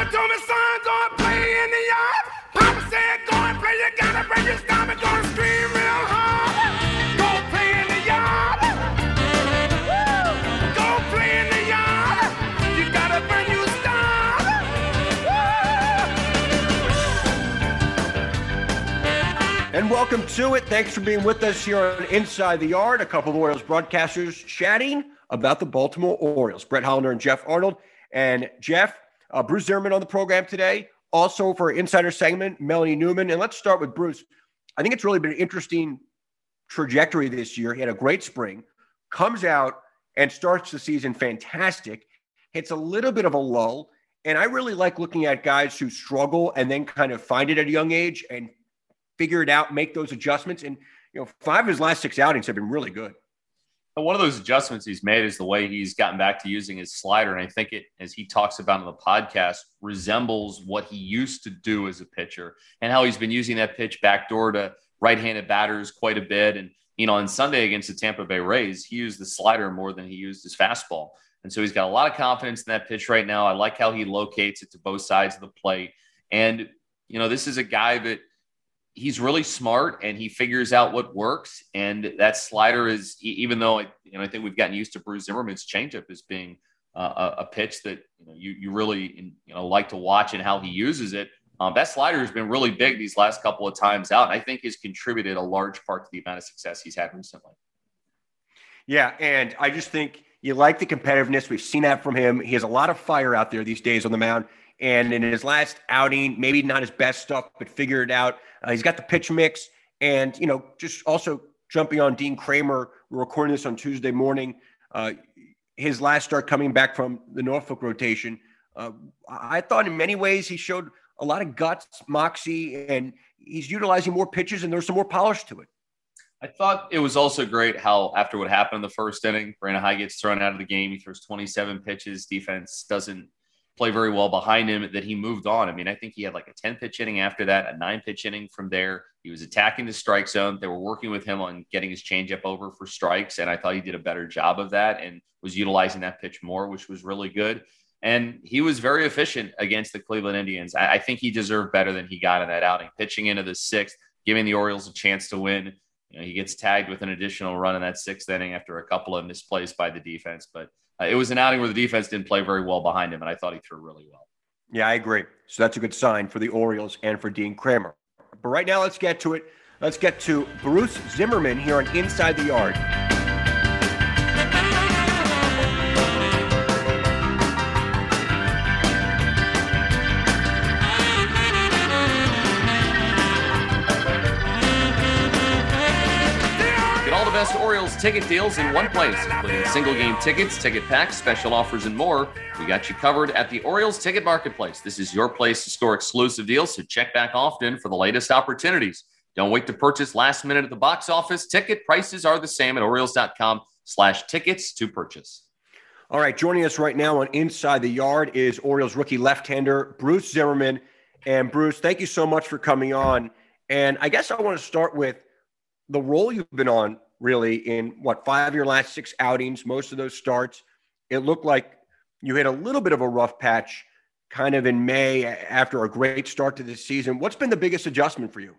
Mama told me, son, go and play in the yard. Papa said, go and play. You gotta break your stomach, go and scream real hard. Go play in the yard. Go play in the yard. You got a brand new start. And welcome to it. Thanks for being with us here on Inside the Yard. A couple of Orioles broadcasters chatting about the Baltimore Orioles. Brett Hollander and Geoff Arnold. And Geoff, uh, Bruce Zimmermann on the program today. Also for insider segment, Melanie Newman. And let's start with Bruce. I think it's really been an interesting trajectory this year. He had a great spring, comes out and starts the season fantastic. Hits a little bit of a lull. And I really like looking at guys who struggle and then kind of find it at a young age and figure it out, make those adjustments. And, you know, five of his last six outings have been really good. One of those adjustments he's made is the way he's gotten back to using his slider. And I think it, as he talks about in the podcast, resembles what he used to do as a pitcher and how he's been using that pitch backdoor to right handed batters quite a bit. And, you know, on Sunday against the Tampa Bay Rays, he used the slider more than he used his fastball. And so he's got a lot of confidence in that pitch right now. I like how he locates it to both sides of the plate. And, you know, this is a guy that he's really smart and he figures out what works. And that slider is, even though I, you know, I think we've gotten used to Bruce Zimmermann's changeup as being uh, a, a, pitch that you, know, you, you really you know like to watch and how he uses it. Um, that slider has been really big these last couple of times out, and I think has contributed a large part to the amount of success he's had recently. Yeah, and I just think you like the competitiveness. We've seen that from him. He has a lot of fire out there these days on the mound. And in his last outing, maybe not his best stuff, but figured it out. Uh, he's got the pitch mix, and you know, just also jumping on Dean Kremer, We're recording this on Tuesday morning. Uh, his last start coming back from the Norfolk rotation. Uh, I thought in many ways he showed a lot of guts, moxie, and he's utilizing more pitches, and there's some more polish to it. I thought it was also great how after what happened in the first inning, Brandon Hyde gets thrown out of the game. He throws 27 pitches. Defense doesn't play very well behind him that he moved on. I mean, I think he had like a 10 pitch inning after that, a nine pitch inning from there. He was attacking the strike zone. They were working with him on getting his changeup over for strikes. And I thought he did a better job of that and was utilizing that pitch more, which was really good. And he was very efficient against the Cleveland Indians. I, I think he deserved better than he got in that outing, pitching into the sixth, giving the Orioles a chance to win. You know, he gets tagged with an additional run in that sixth inning after a couple of misplays by the defense. But uh, it was an outing where the defense didn't play very well behind him, and I thought he threw really well. Yeah, I agree. So that's a good sign for the Orioles and for Dean Kremer. But right now, let's get to it. Let's get to Bruce Zimmermann here on Inside the Yard. Best Orioles ticket deals in one place, including single game tickets, ticket packs, special offers, and more. We got you covered at the Orioles Ticket Marketplace. This is your place to score exclusive deals, so check back often for the latest opportunities. Don't wait to purchase last minute at the box office. Ticket prices are the same at Orioles.com slash tickets to purchase. All right, joining us right now on Inside the Yard is Orioles rookie left-hander Bruce Zimmermann. And Bruce, thank you so much for coming on. And I guess I want to start with the role you've been on really in what five of your last six outings, most of those starts. It looked like you hit a little bit of a rough patch kind of in May after a great start to this season. What's been the biggest adjustment for you?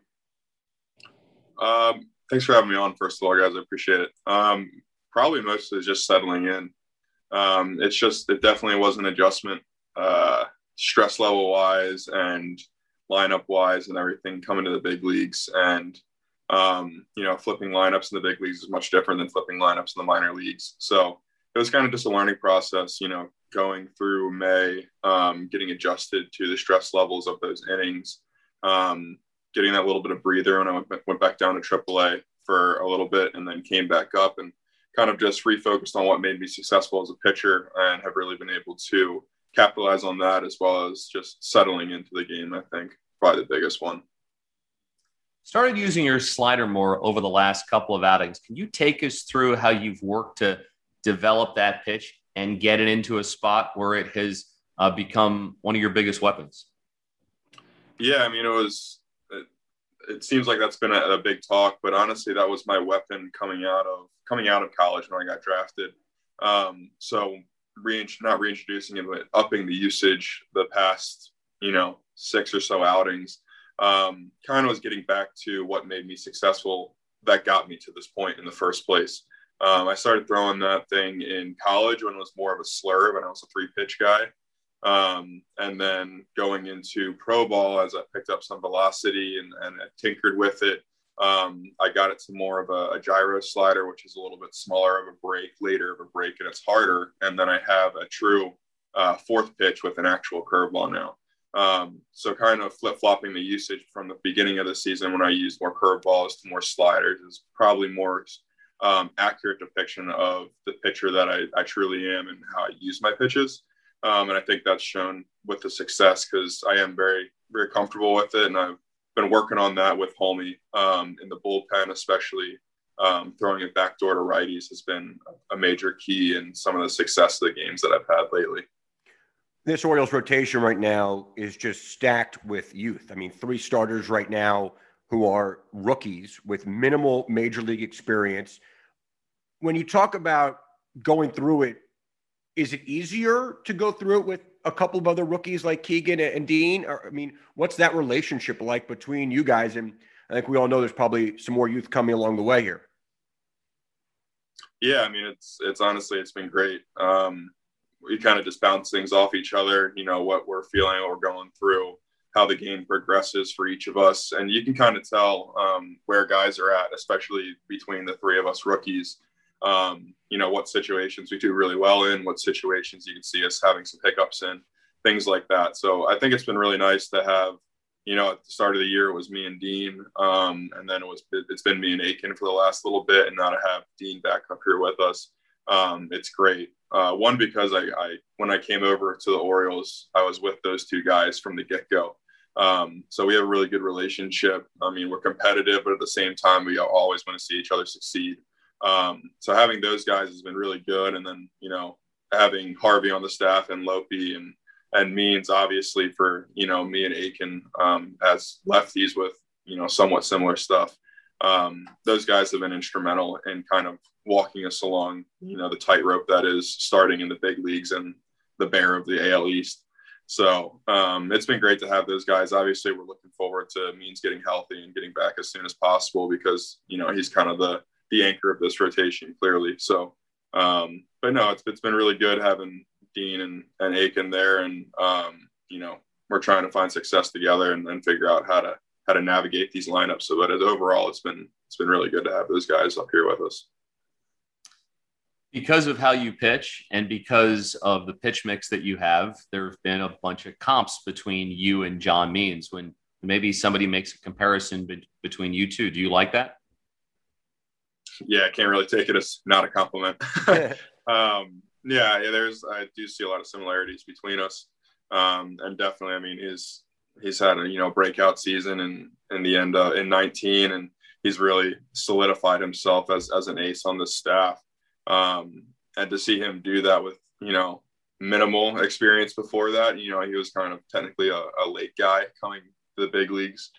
Um, thanks for having me on, first of all, guys. I appreciate it. Um, probably mostly just settling in. Um, it's just, it definitely was an adjustment, uh, stress level wise and lineup wise and everything coming to the big leagues. And um, you know, flipping lineups in the big leagues is much different than flipping lineups in the minor leagues. So it was kind of just a learning process, you know, going through May, um, getting adjusted to the stress levels of those innings, um, getting that little bit of breather when I went, went back down to AAA for a little bit and then came back up and kind of just refocused on what made me successful as a pitcher and have really been able to capitalize on that as well as just settling into the game, I think, probably the biggest one started using your slider more over the last couple of outings. Can you take us through how you've worked to develop that pitch and get it into a spot where it has uh, become one of your biggest weapons? Yeah, I mean, it was. It, it seems like that's been a, a, big talk, but honestly, that was my weapon coming out of coming out of college when I got drafted. Um, so, re- not reintroducing it, but upping the usage the past you know, six or so outings. Um, kind of was getting back to what made me successful that got me to this point in the first place. Um, I started throwing that thing in college when it was more of a slur, when I was a three pitch guy. Um, and then going into pro ball as I picked up some velocity and, and I tinkered with it. Um, I got it to more of a, a, gyro slider, which is a little bit smaller of a break, later of a break, and it's harder. And then I have a true uh, fourth pitch with an actual curveball now. Um, so kind of flip flopping the usage from the beginning of the season when I used more curveballs to more sliders is probably more um, accurate depiction of the pitcher that I, I, truly am and how I use my pitches. Um, and I think that's shown with the success because I am very, very comfortable with it. And I've been working on that with Homie um, in the bullpen, especially um, throwing it back door to righties has been a major key in some of the success of the games that I've had lately. This Orioles rotation right now is just stacked with youth. I mean, three starters right now who are rookies with minimal major league experience when you talk about going through it, is it easier to go through it with a couple of other rookies like Keegan and Dean? Or, I mean, what's that relationship like between you guys? And I think we all know there's probably some more youth coming along the way here. Yeah, I mean, it's it's honestly it's been great. Um, we kind of just bounce things off each other. You know what we're feeling, what we're going through, how the game progresses for each of us, and you can kind of tell um, where guys are at, especially between the three of us rookies um, you know, what situations we do really well in, what situations you can see us having some hiccups in, things like that. So I think it's been really nice to have, you know, at the start of the year, it was me and Dean. Um, and then it was, it's been me and Aiken for the last little bit. And now to have Dean back up here with us, um, it's great. Uh, one, because I, I, when I came over to the Orioles, I was with those two guys from the get go. Um, so we have a really good relationship. I mean, we're competitive, but at the same time, we always want to see each other succeed. Um, so having those guys has been really good. And then, you know, having Harvey on the staff and Lopi and, and Means obviously for, you know, me and Aiken um, as lefties with, you know, somewhat similar stuff. Um, those guys have been instrumental in kind of walking us along, you know, the tightrope that is starting in the big leagues and the bear of the AL East. So um, it's been great to have those guys. Obviously, we're looking forward to Means getting healthy and getting back as soon as possible because you know he's kind of the the anchor of this rotation clearly. So, um, but no, it's, it's been really good having Dean and, and Aiken there. And, um, you know, we're trying to find success together and then figure out how to, how to navigate these lineups. So, but as overall, it's been, it's been really good to have those guys up here with us. Because of how you pitch and because of the pitch mix that you have, there have been a bunch of comps between you and John Means. When maybe somebody makes a comparison be- between you two, do you like that? yeah, I can't really take it as not a compliment. um, yeah, yeah, there's I do see a lot of similarities between us, um, and definitely, I mean, he's he's had a you know breakout season in in the end uh, in 19, and he's really solidified himself as as an ace on the staff. Um, and to see him do that with you know minimal experience before that, you know, he was kind of technically a, a late guy coming to the big leagues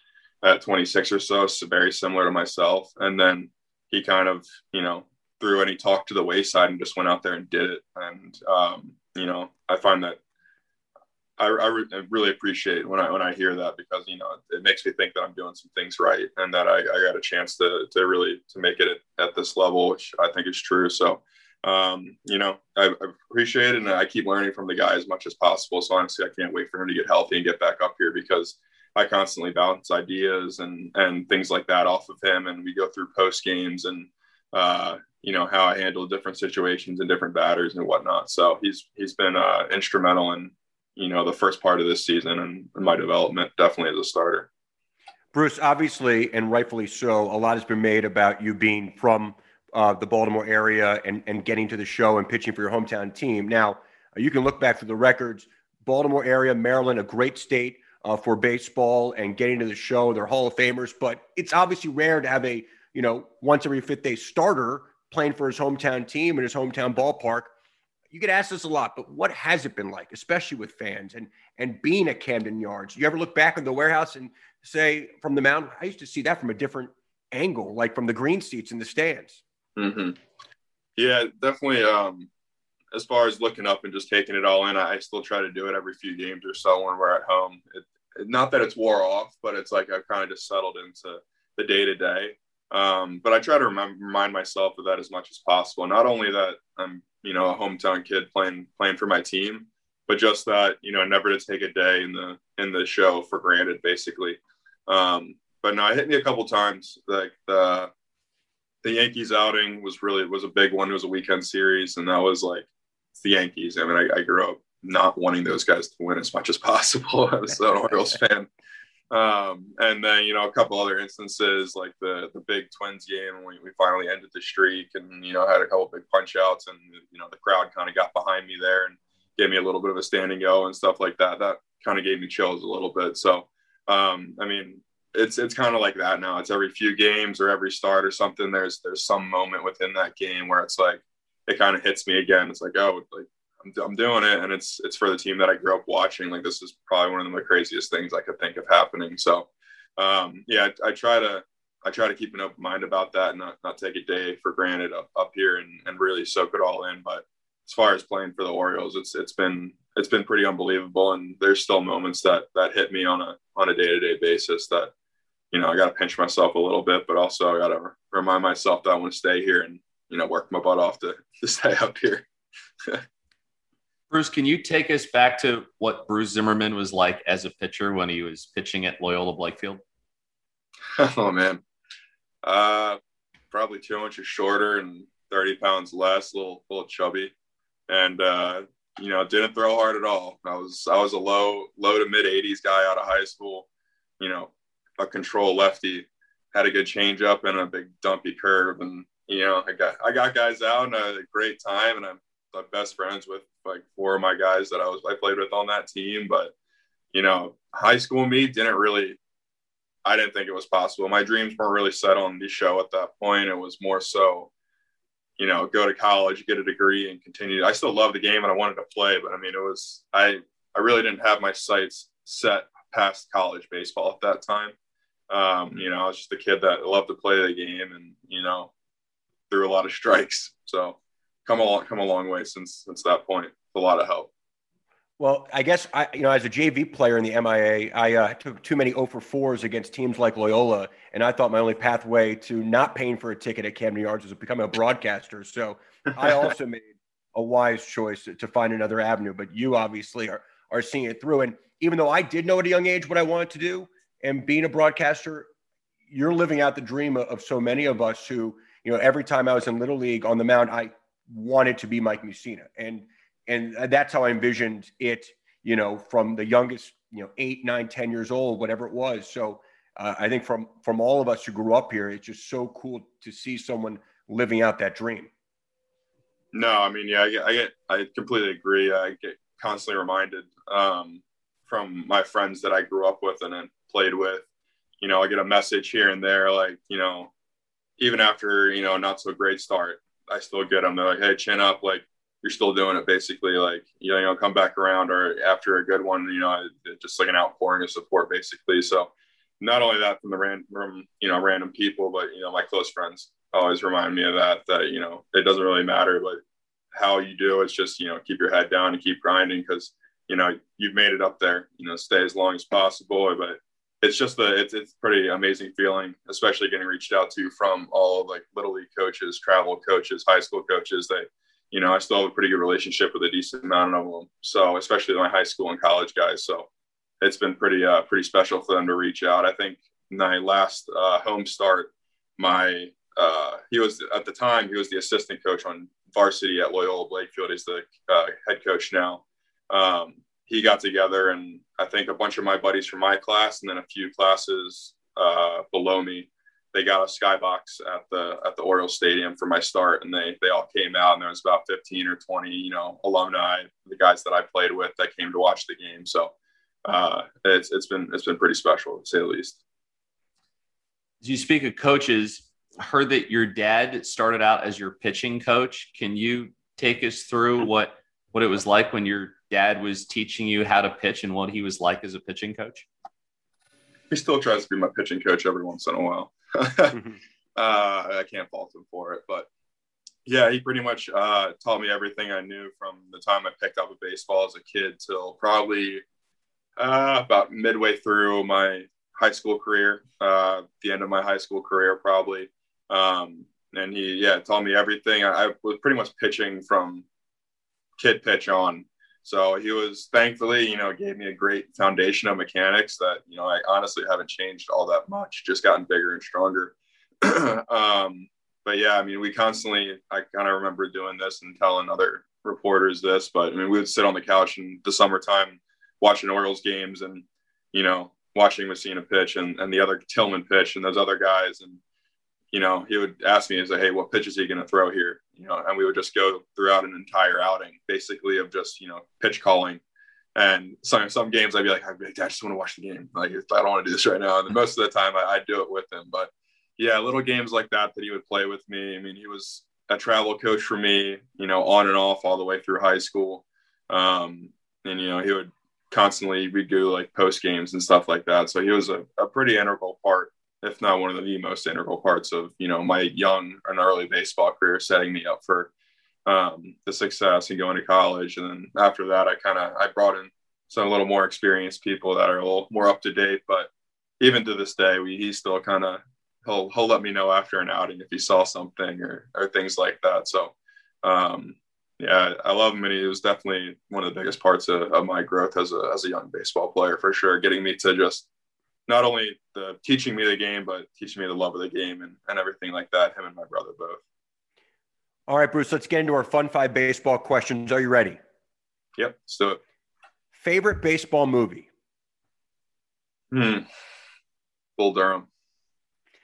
at 26 or so, so very similar to myself, and then he kind of, you know, threw any talk to the wayside and just went out there and did it. And, um, you know, I find that I, I, re- I, really appreciate when I, when I hear that because, you know, it makes me think that I'm doing some things right and that I, I got a chance to, to really, to make it at, at this level, which I think is true. So, um, you know, I, I, appreciate it and I keep learning from the guy as much as possible. So honestly, I can't wait for him to get healthy and get back up here because I constantly bounce ideas and and things like that off of him, and we go through post games and uh, you know how I handle different situations and different batters and whatnot. So he's he's been uh, instrumental in you know the first part of this season and my development, definitely as a starter. Bruce, obviously and rightfully so, a lot has been made about you being from uh, the Baltimore area and and getting to the show and pitching for your hometown team. Now you can look back through the records. Baltimore area, Maryland, a great state uh, for baseball and getting to the show. They're Hall of Famers, but it's obviously rare to have a you know once every fifth day starter playing for his hometown team in his hometown ballpark. You get asked this a lot, but what has it been like, especially with fans and and being at Camden Yards? You ever look back in the warehouse and say from the mound, I used to see that from a different angle, like from the green seats in the stands. Mm-hmm. Yeah, definitely. Um, as far as looking up and just taking it all in, I, still try to do it every few games or so when we're at home. It, not that it's wore off, but it's like I've kind of just settled into the day to day. But I try to remind myself of that as much as possible. Not only that I'm, you know, a hometown kid playing playing for my team, but just that you know, never to take a day in the in the show for granted, basically. Um, but no, it hit me a couple times. Like the the Yankees outing was really was a big one. It was a weekend series, and that was like the Yankees. I mean, I, I grew up not wanting those guys to win as much as possible. I was an Orioles fan. Um, and then you know a couple other instances like the the big Twins game when we, we finally ended the streak, and you know had a couple big punch outs, and you know the crowd kind of got behind me there and gave me a little bit of a standing go and stuff like that. That kind of gave me chills a little bit. So um, I mean, it's it's kind of like that now. It's every few games or every start or something. There's there's some moment within that game where it's like it kind of hits me again. It's like oh, like I'm, I'm doing it, and it's it's for the team that I grew up watching. Like this is probably one of the craziest things I could think of happening. So um, yeah, I, I try to I try to keep an open mind about that, and not not take a day for granted up, up here, and and really soak it all in. But as far as playing for the Orioles, it's it's been it's been pretty unbelievable, and there's still moments that that hit me on a on a day to day basis that you know I got to pinch myself a little bit, but also I got to remind myself that I want to stay here and you know work my butt off to to stay up here. Bruce, can you take us back to what Bruce Zimmermann was like as a pitcher when he was pitching at Loyola Blakefield? oh man, uh, probably two inches shorter and thirty pounds less, a little, little chubby, and uh, you know didn't throw hard at all. I was I was a low low to mid eighties guy out of high school, you know, a control lefty, had a good changeup and a big dumpy curve, and you know I got I got guys out and a great time, and I'm I'm best friends with like four of my guys that I was I played with on that team. But you know, high school me didn't really. I didn't think it was possible. My dreams weren't really set on the show at that point. It was more so, you know, go to college, get a degree, and continue. I still love the game and I wanted to play, but I mean, it was I I really didn't have my sights set past college baseball at that time. Um, you know, I was just a kid that loved to play the game and you know threw a lot of strikes. So come a long, come a long way since since that point. A lot of help. Well, I guess I, you know, as a JV player in the MIA, I uh, took too many 0 for 4s against teams like Loyola, and I thought my only pathway to not paying for a ticket at Camden Yards was becoming a broadcaster. So I also made a wise choice to, to find another avenue. But you obviously are are seeing it through. And even though I did know at a young age what I wanted to do, and being a broadcaster, you're living out the dream of, of so many of us who, you know, every time I was in Little League on the mound, I wanted to be Mike Mussina. And and that's how I envisioned it, you know, from the youngest, you know, eight, nine, ten years old, whatever it was. So uh, I think from from all of us who grew up here, it's just so cool to see someone living out that dream. No, I mean, yeah, I get, I, get, I completely agree. I get constantly reminded um, from my friends that I grew up with and then played with. You know, I get a message here and there, like you know, even after you know not so great start, I still get them. They're like, "Hey, chin up!" Like you're still doing it, basically. Like you know, come back around, or after a good one, you know, just like an outpouring of support, basically. So not only that from the random, you know, random people, but you know, my close friends always remind me of that. That you know, it doesn't really matter, but how you do. It's just you know, keep your head down and keep grinding because you know you've made it up there. You know, stay as long as possible, but it's just the it's it's pretty amazing feeling, especially getting reached out to from all like little league coaches, travel coaches, high school coaches. They, you know, I still have a pretty good relationship with a decent amount of them. So especially my high school and college guys. So it's been pretty uh pretty special for them to reach out. I think my last uh, home start, my uh, he was at the time he was the assistant coach on varsity at Loyola Blakefield. He's the uh, head coach now. Um, he got together and I think a bunch of my buddies from my class and then a few classes uh, below me, they got a skybox at the at the Orioles Stadium for my start, and they they all came out, and there was about fifteen or twenty, you know, alumni, the guys that I played with that came to watch the game. So uh, it's it's been it's been pretty special to say the least. As you speak of coaches, I heard that your dad started out as your pitching coach. Can you take us through what what it was like when your dad was teaching you how to pitch and what he was like as a pitching coach? He still tries to be my pitching coach every once in a while. mm-hmm. uh, I can't fault him for it, but yeah, he pretty much uh, taught me everything I knew from the time I picked up a baseball as a kid till probably uh, about midway through my high school career, uh, the end of my high school career, probably. Um, and he, yeah, taught me everything. I, I, was pretty much pitching from kid pitch on. So he was thankfully, you know, gave me a great foundation of mechanics that, you know, I honestly haven't changed all that much, just gotten bigger and stronger. um, but yeah, I mean, we constantly, I kind of remember doing this and telling other reporters this, but I mean, we would sit on the couch in the summertime watching Orioles games and, you know, watching Mussina pitch and, and the other Tillman pitch and those other guys. And, you know, he would ask me, he's like, Hey, what pitch is he going to throw here? You know, and we would just go throughout an entire outing, basically of just, you know, pitch calling. And some, some games I'd be like, I'd be like, I just want to watch the game. Like, I don't want to do this right now. And most of the time I, I'd do it with him, but yeah, little games like that that he would play with me. I mean, he was a travel coach for me, you know, on and off all the way through high school. Um, and, you know, he would constantly we'd do like post games and stuff like that. So he was a, a pretty integral part, if not one of the most integral parts of, you know, my young and early baseball career, setting me up for um, the success and going to college. And then after that, I kind of, I brought in some a little more experienced people that are a little more up to date, but even to this day, we, he still kind of he'll he'll let me know after an outing if he saw something or or things like that. So um, yeah, I love him, and he was definitely one of the biggest parts of, of, my growth as a as a young baseball player for sure. Getting me to just not only the teaching me the game, but teaching me the love of the game and, and everything like that. Him and my brother both. All right, Bruce. Let's get into our fun five baseball questions. Are you ready? Yep, let's do it. Favorite baseball movie? Hmm. Bull Durham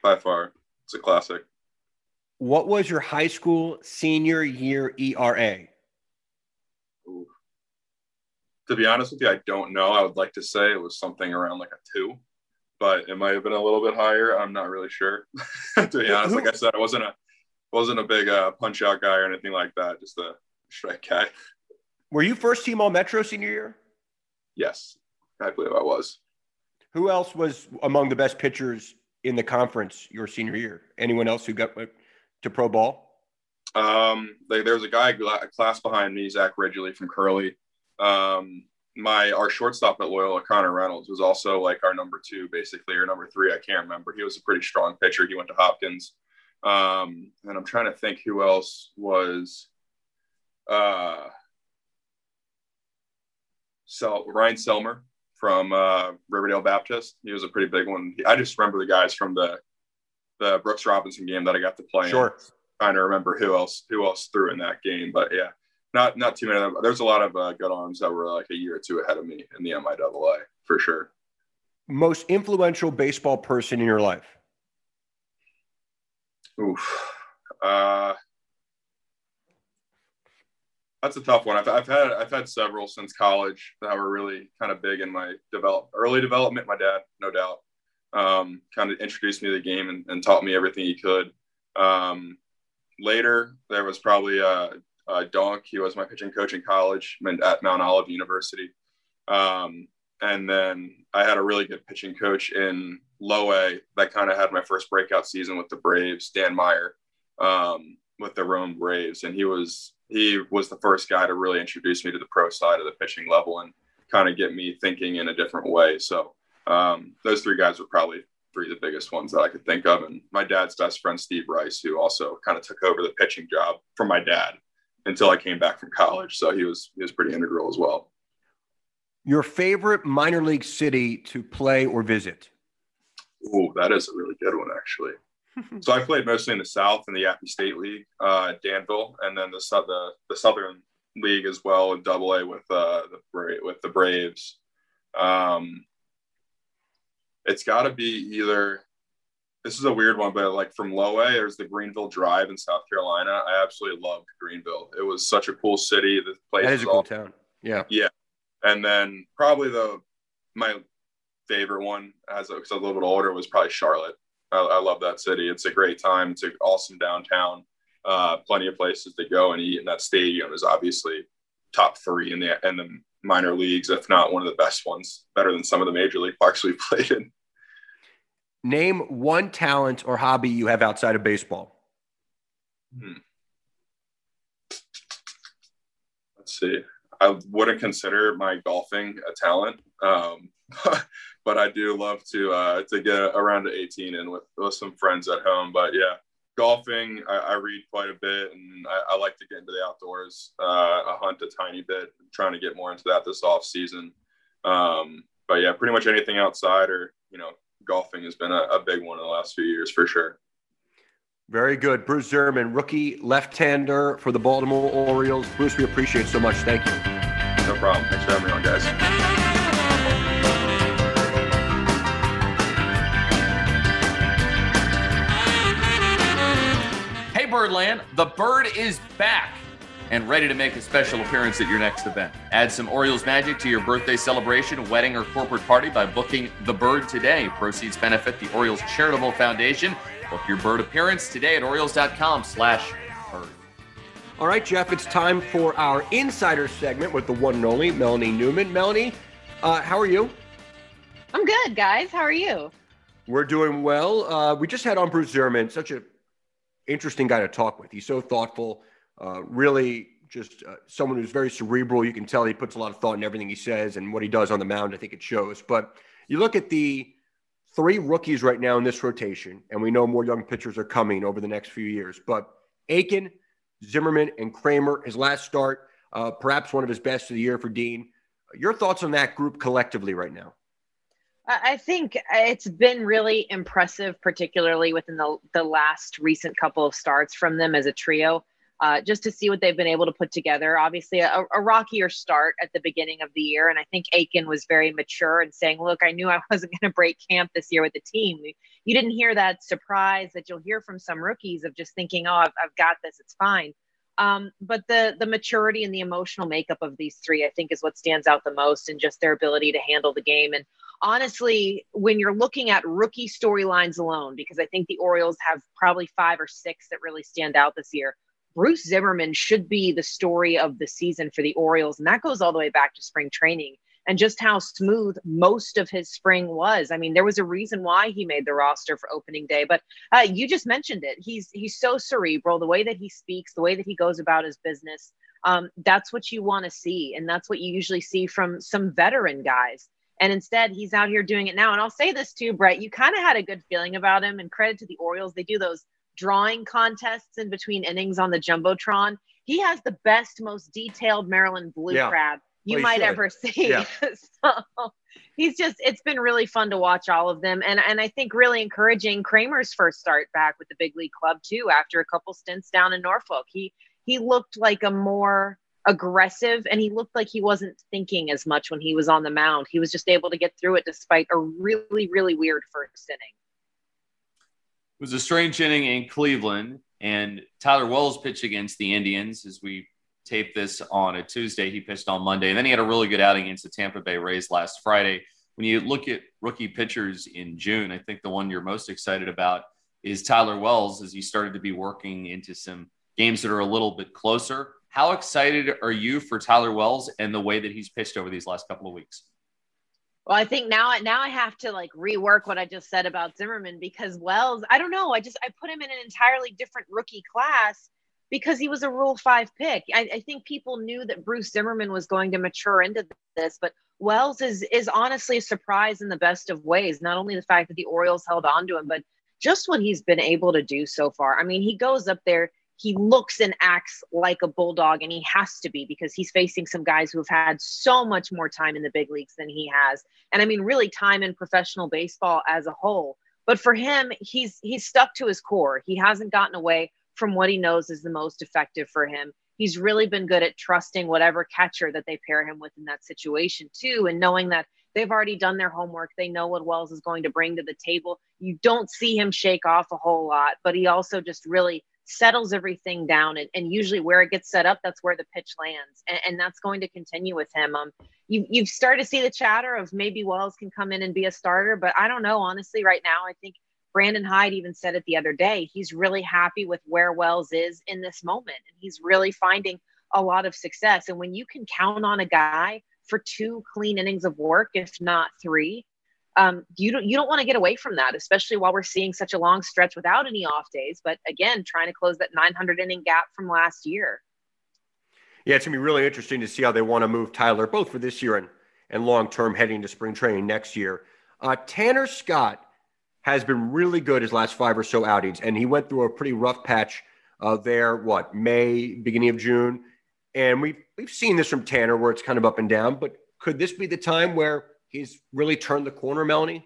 by far. It's a classic. What was your high school senior year ERA? Ooh. To be honest with you, I don't know. I would like to say it was something around like a two, but it might have been a little bit higher. I'm not really sure. to be honest, like I said, I wasn't a wasn't a big uh, punch out guy or anything like that. Just a strike guy. Were you first team All Metro senior year? Yes, I believe I was. Who else was among the best pitchers in the conference your senior year? Anyone else who got to pro ball? Um, like, there was a guy, a class behind me, Zach Ridgely from Curley. Um, my our shortstop at Loyola, Connor Reynolds, was also like our number two, basically, or number three. I can't remember. He was a pretty strong pitcher. He went to Hopkins. Um, and I'm trying to think who else was. Uh, so Ryan Selmer from uh, Riverdale Baptist. He was a pretty big one. I just remember the guys from the the Brooks Robinson game that I got to play. Sure. In. Trying to remember who else who else threw in that game, but yeah, not not too many. of them. There's a lot of uh, good arms that were like a year or two ahead of me in the MIAA for sure. Most influential baseball person in your life? Oof. Uh, that's a tough one. I've, I've had I've had several since college that were really kind of big in my develop early development. My dad, no doubt, um, kind of introduced me to the game and, and taught me everything he could. Um, later, there was probably a, a Donk. He was my pitching coach in college at Mount Olive University. Um, and then I had a really good pitching coach in low A that kind of had my first breakout season with the Braves, Dan Meyer, um, with the Rome Braves, and he was he was the first guy to really introduce me to the pro side of the pitching level and kind of get me thinking in a different way. So um, those three guys were probably three of the biggest ones that I could think of. And my dad's best friend, Steve Rice, who also kind of took over the pitching job from my dad until I came back from college. So he was he was pretty integral as well. Your favorite minor league city to play or visit? Oh, that is a really good one, actually. so I played mostly in the South in the Appy State League, uh, Danville, and then the, the the Southern League as well in Double A with uh, the Bra- with the Braves. Um, it's got to be either. This is a weird one, but like from Low A, there's the Greenville Drive in South Carolina. I absolutely loved Greenville. It was such a cool city. The place that is a cool town. Yeah, yeah. And then probably the my favorite one as I was a little bit older was probably Charlotte. I, I, love that city. It's a great time. It's an awesome downtown. Uh, plenty of places to go and eat. And that stadium is obviously top three in the in the minor leagues, if not one of the best ones. Better than some of the major league parks we've played in. Name one talent or hobby you have outside of baseball. Hmm. let's see. I wouldn't consider my golfing a talent, um, but I do love to uh, to get around to 18 and with, with some friends at home. But yeah, golfing, I, I read quite a bit, and I, I, like to get into the outdoors. Uh, I hunt a tiny bit, I'm trying to get more into that this off season. Um, but yeah, pretty much anything outside or you know, golfing has been a, a big one in the last few years for sure. Very good. Bruce Zimmermann, rookie left-hander for the Baltimore Orioles. Bruce, we appreciate it so much. Thank you. No problem. Thanks for having me on, guys. Hey, Birdland, the bird is back and ready to make a special appearance at your next event. Add some Orioles magic to your birthday celebration, wedding, or corporate party by booking The Bird today. Proceeds benefit the Orioles Charitable Foundation. Book your bird appearance today at Orioles.com slash bird. All right, Geoff, it's time for our insider segment with the one and only Melanie Newman. Melanie, uh, how are you? I'm good, guys. How are you? We're doing well. Uh, we just had on Bruce Zimmermann, such a interesting guy to talk with. He's so thoughtful, uh, really just uh, someone who's very cerebral. You can tell he puts a lot of thought in everything he says and what he does on the mound. I think it shows. But you look at the three rookies right now in this rotation, and we know more young pitchers are coming over the next few years. But Aiken, Zimmermann, and Kremer, his last start, uh, perhaps one of his best of the year for Dean. Your thoughts on that group collectively right now? I think it's been really impressive, particularly within the, the last recent couple of starts from them as a trio uh, just to see what they've been able to put together. Obviously, a, a, rockier start at the beginning of the year. And I think Akin was very mature and saying, Look, I knew I wasn't going to break camp this year with the team. You didn't hear that surprise that you'll hear from some rookies of just thinking, Oh, I've, I've got this, it's fine. Um, but the the maturity and the emotional makeup of these three, I think, is what stands out the most, and just their ability to handle the game. And honestly, when you're looking at rookie storylines alone, because I think the Orioles have probably five or six that really stand out this year. Bruce Zimmermann should be the story of the season for the Orioles. And that goes all the way back to spring training and just how smooth most of his spring was. I mean, there was a reason why he made the roster for opening day, but uh, you just mentioned it. He's he's so cerebral. The way that he speaks, the way that he goes about his business, um, that's what you want to see, and that's what you usually see from some veteran guys. And instead, he's out here doing it now. And I'll say this too, Brett. You kind of had a good feeling about him, and credit to the Orioles. They do those drawing contests in between innings on the jumbotron. He has the best, most detailed Maryland blue yeah. crab you well, might should. ever see. Yeah. so he's just it's been really fun to watch all of them and and I think really encouraging Kremer's first start back with the big league club too after a couple stints down in Norfolk. He he looked like a more aggressive and he looked like he wasn't thinking as much when he was on the mound. He was just able to get through it despite a really really weird first inning. It was a strange inning in Cleveland, and Tyler Wells pitched against the Indians as we taped this on a Tuesday. He pitched on Monday, and then he had a really good outing against the Tampa Bay Rays last Friday. When you look at rookie pitchers in June, I think the one you're most excited about is Tyler Wells as he started to be working into some games that are a little bit closer. How excited are you for Tyler Wells and the way that he's pitched over these last couple of weeks? Well, I think now now I have to like rework what I just said about Zimmermann because Wells, I don't know. I just I put him in an entirely different rookie class because he was a Rule Five pick. I, I think people knew that Bruce Zimmermann was going to mature into this, but Wells is is honestly a surprise in the best of ways. Not only the fact that the Orioles held on to him, but just what he's been able to do so far. I mean, he goes up there he looks and acts like a bulldog and he has to be because he's facing some guys who have had so much more time in the big leagues than he has. And i mean really time in professional baseball as a whole. But for him he's he's stuck to his core. He hasn't gotten away from what he knows is the most effective for him. He's really been good at trusting whatever catcher that they pair him with in that situation too and knowing that they've already done their homework. They know what wells is going to bring to the table. You don't see him shake off a whole lot but he also just really settles everything down and, and usually where it gets set up that's where the pitch lands and, and that's going to continue with him. Um you, you've started to see the chatter of maybe wells can come in and be a starter but i don't know. Honestly right now i think brandon hyde even said it the other day. He's really happy with where wells is in this moment and he's really finding a lot of success. And when you can count on a guy for two clean innings of work if not three um, you don't you don't want to get away from that, especially while we're seeing such a long stretch without any off days. But again, trying to close that 900 inning gap from last year. Yeah, it's to be really interesting to see how they want to move Tyler, both for this year and, and long term heading to spring training next year. Uh, Tanner Scott has been really good his last five or so outings, and he went through a pretty rough patch uh, there, what, May, beginning of June. And we've, we've seen this from Tanner where it's kind of up and down, but could this be the time where he's really turned the corner, Melanie?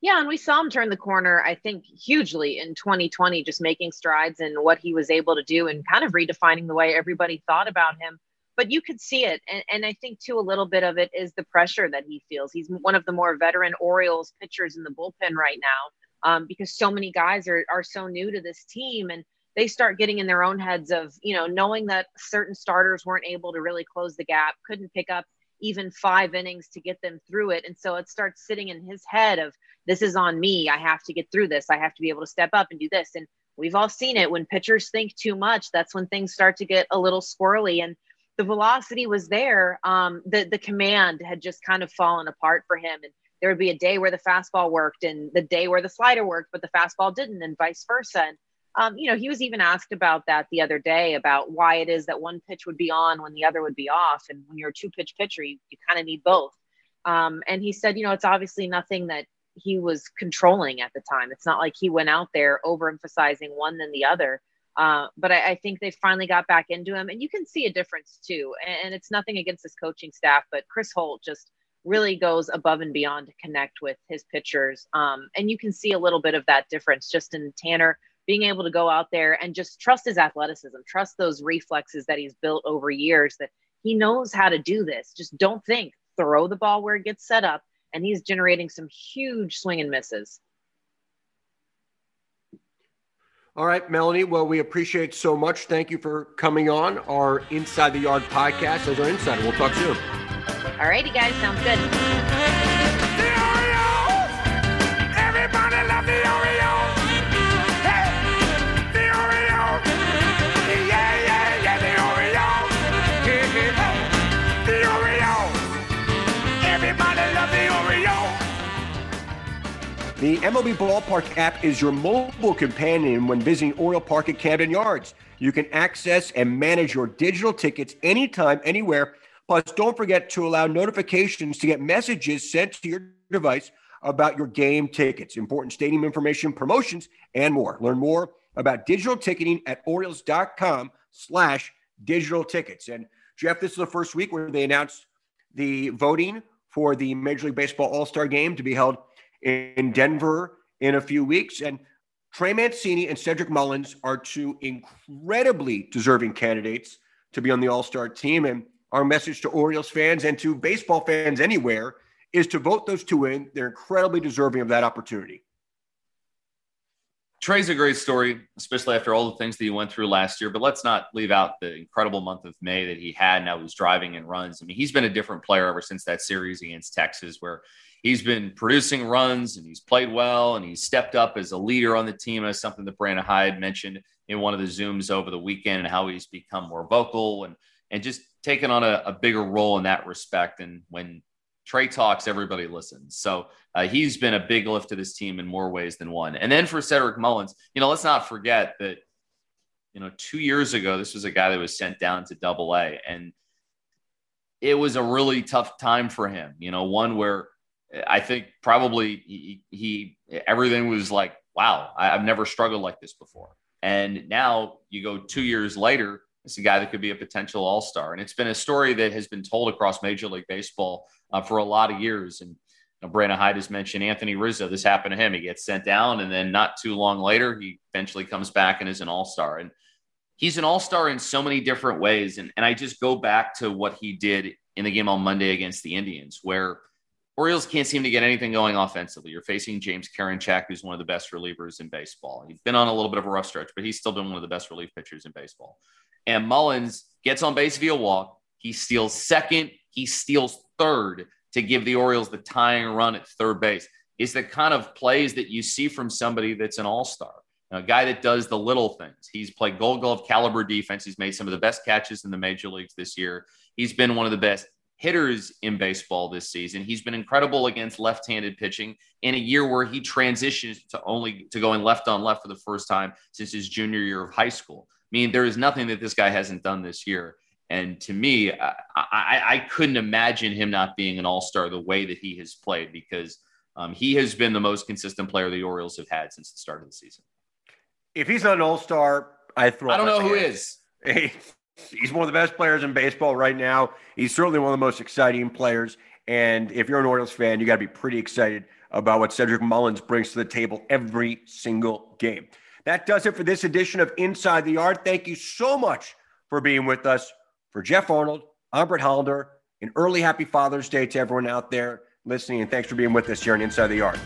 Yeah, and we saw him turn the corner, I think, hugely in 2020, just making strides in what he was able to do and kind of redefining the way everybody thought about him. But you could see it. And, and I think, too, a little bit of it is the pressure that he feels. He's one of the more veteran Orioles pitchers in the bullpen right now um, because so many guys are, are so new to this team. And they start getting in their own heads of, you know, knowing that certain starters weren't able to really close the gap, couldn't pick up even five innings to get them through it. And so it starts sitting in his head of this is on me. I have to get through this. I have to be able to step up and do this. And we've all seen it when pitchers think too much, that's when things start to get a little squirrely. And the velocity was there. Um, the the command had just kind of fallen apart for him. And there would be a day where the fastball worked and the day where the slider worked, but the fastball didn't, and vice versa. And um, you know, he was even asked about that the other day about why it is that one pitch would be on when the other would be off. And when you're a two pitch pitcher, you, you kind of need both. Um, and he said, you know, it's obviously nothing that he was controlling at the time. It's not like he went out there overemphasizing one than the other. Uh, but I, I, think they finally got back into him, and you can see a difference too. And, and it's nothing against his coaching staff, but Chris Holt just really goes above and beyond to connect with his pitchers. Um, and you can see a little bit of that difference just in Tanner being able to go out there and just trust his athleticism, trust those reflexes that he's built over years that he knows how to do this. Just don't think, throw the ball where it gets set up. And he's generating some huge swing and misses. All right, Melanie. Well, we appreciate so much. Thank you for coming on our Inside the Yard podcast as our insider. We'll talk soon. All righty, guys. Sounds good. The MLB Ballpark app is your mobile companion when visiting Oriole Park at Camden Yards. You can access and manage your digital tickets anytime, anywhere. Plus, don't forget to allow notifications to get messages sent to your device about your game tickets, important stadium information, promotions, and more. Learn more about digital ticketing at Orioles.com slash digital tickets. And Geoff, this is the first week where they announced the voting for the Major League Baseball All-Star game to be held in Denver in a few weeks. And Trey Mancini and Cedric Mullins are two incredibly deserving candidates to be on the All Star team. And our message to Orioles fans and to baseball fans anywhere is to vote those two in. They're incredibly deserving of that opportunity. Trey's a great story, especially after all the things that he went through last year. But let's not leave out the incredible month of May that he had. Now he's driving and runs. I mean, he's been a different player ever since that series against Texas, where he's been producing runs and he's played well and he's stepped up as a leader on the team. As something that Brandon Hyde mentioned in one of the Zooms over the weekend and how he's become more vocal and and just taken on a, a bigger role in that respect. And when Trey talks, everybody listens. So uh, he's been a big lift to this team in more ways than one. And then for Cedric Mullins, you know, let's not forget that, you know, two years ago, this was a guy that was sent down to double A. And it was a really tough time for him, you know, one where I think probably he, he everything was like, wow, I, have never struggled like this before. And now you go two years later, it's a guy that could be a potential all star. And it's been a story that has been told across Major League Baseball uh, for a lot of years. And you know, Brandon Hyde has mentioned Anthony Rizzo. This happened to him. He gets sent down, and then not too long later, he eventually comes back and is an all star. And he's an all star in so many different ways. And, and I just go back to what he did in the game on Monday against the Indians, where Orioles can't seem to get anything going offensively. You're facing James Karinchak, who's one of the best relievers in baseball. He's been on a little bit of a rough stretch, but he's still been one of the best relief pitchers in baseball. And Mullins gets on base via walk. He steals second. He steals third to give the Orioles the tying run at third base. Is the kind of plays that you see from somebody that's an all star, a guy that does the little things. He's played gold glove caliber defense. He's made some of the best catches in the major leagues this year. He's been one of the best hitters in baseball this season. He's been incredible against left-handed pitching in a year where he transitioned to only to going left on left for the first time since his junior year of high school. I mean, there is nothing that this guy hasn't done this year. And to me, I, I, I couldn't imagine him not being an all star the way that he has played because um, he has been the most consistent player the Orioles have had since the start of the season. If he's not an all star, I throw. I don't know who is. He's one of the best players in baseball right now. He's certainly one of the most exciting players. And if you're an Orioles fan, you got to be pretty excited about what Cedric Mullins brings to the table every single game. That does it for this edition of Inside the Yard. Thank you so much for being with us. For Geoff Arnold, I'm Brett Hollander. An early happy Father's Day to everyone out there listening, and thanks for being with us here on Inside the Yard.